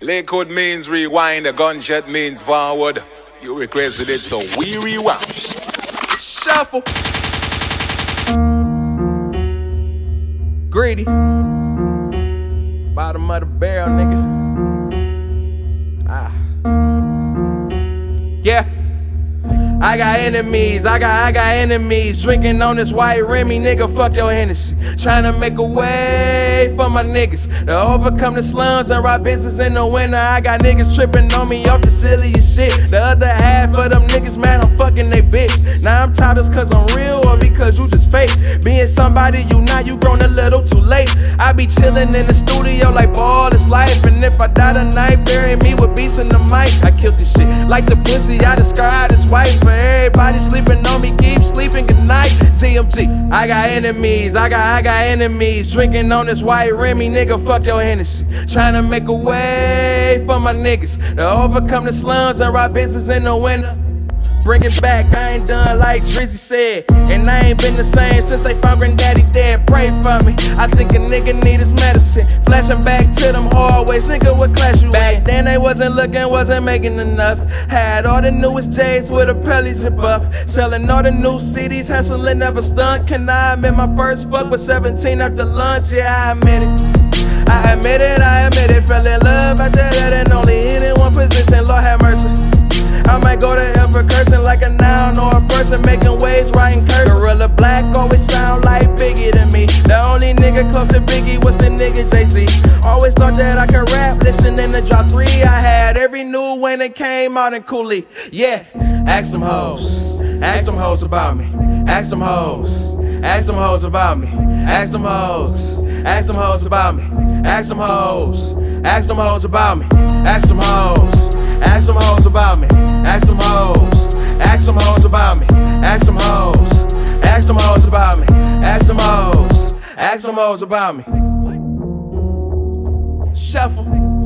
Lakewood means rewind, a gunshot means forward. You requested it, so we rewind. Shuffle. Greedy. Bottom of the barrel, nigga. Ah. Yeah. I got enemies, I got I got enemies. Drinking on this white Remy, nigga, fuck your Hennessy. Trying to make a way for my niggas to overcome the slums and rob business in the winter. I got niggas tripping on me off the silliest shit. The other half of them niggas, man, I'm fucking they bitch. Now I'm tired cause I'm real or because you just fake. Being somebody you now you grown a little too late. I be chilling in the studio like ball is life. And if I die tonight, bury me with beats in the mic. I killed this shit like the pussy I described as wife. For everybody sleeping on me, keep sleeping good night. GMG, I got enemies, I got I got enemies. Drinking on this white Remy, nigga, fuck your Hennessy. Trying to make a way for my niggas to overcome the slums and rob business in the winter. Bring it back, I ain't done like Drizzy said. And I ain't been the same since they found granddaddy dead. Pray for me, I think a nigga need his medicine. Flashing back to them hallways, nigga, what class you Back in? then they wasn't looking, wasn't making enough. Had all the newest J's with a pelly zip up. Selling all the new CDs, hustling never stunt. Can I admit my first fuck was 17 after lunch? Yeah, I admit it. I admit it, I admit it. Fell in love after that and only go to hell for cursing like a noun or a person making waves, writing curses. Guerilla Black always sound like Biggie to me. The only nigga close to Biggie was the nigga Z. Always thought that I could rap, listening to drop three. I had every new when it came out in Cooley. Yeah, ask them hoes, ask them hoes about me, ask them hoes, ask them hoes about me, ask them hoes, ask them hoes about me, ask them hoes, ask them hoes about me, ask them hoes. Them hoes about me. Ask them hoes. Ask them hoes about me. Ask them hoes. Ask them hoes about me. Shuffle.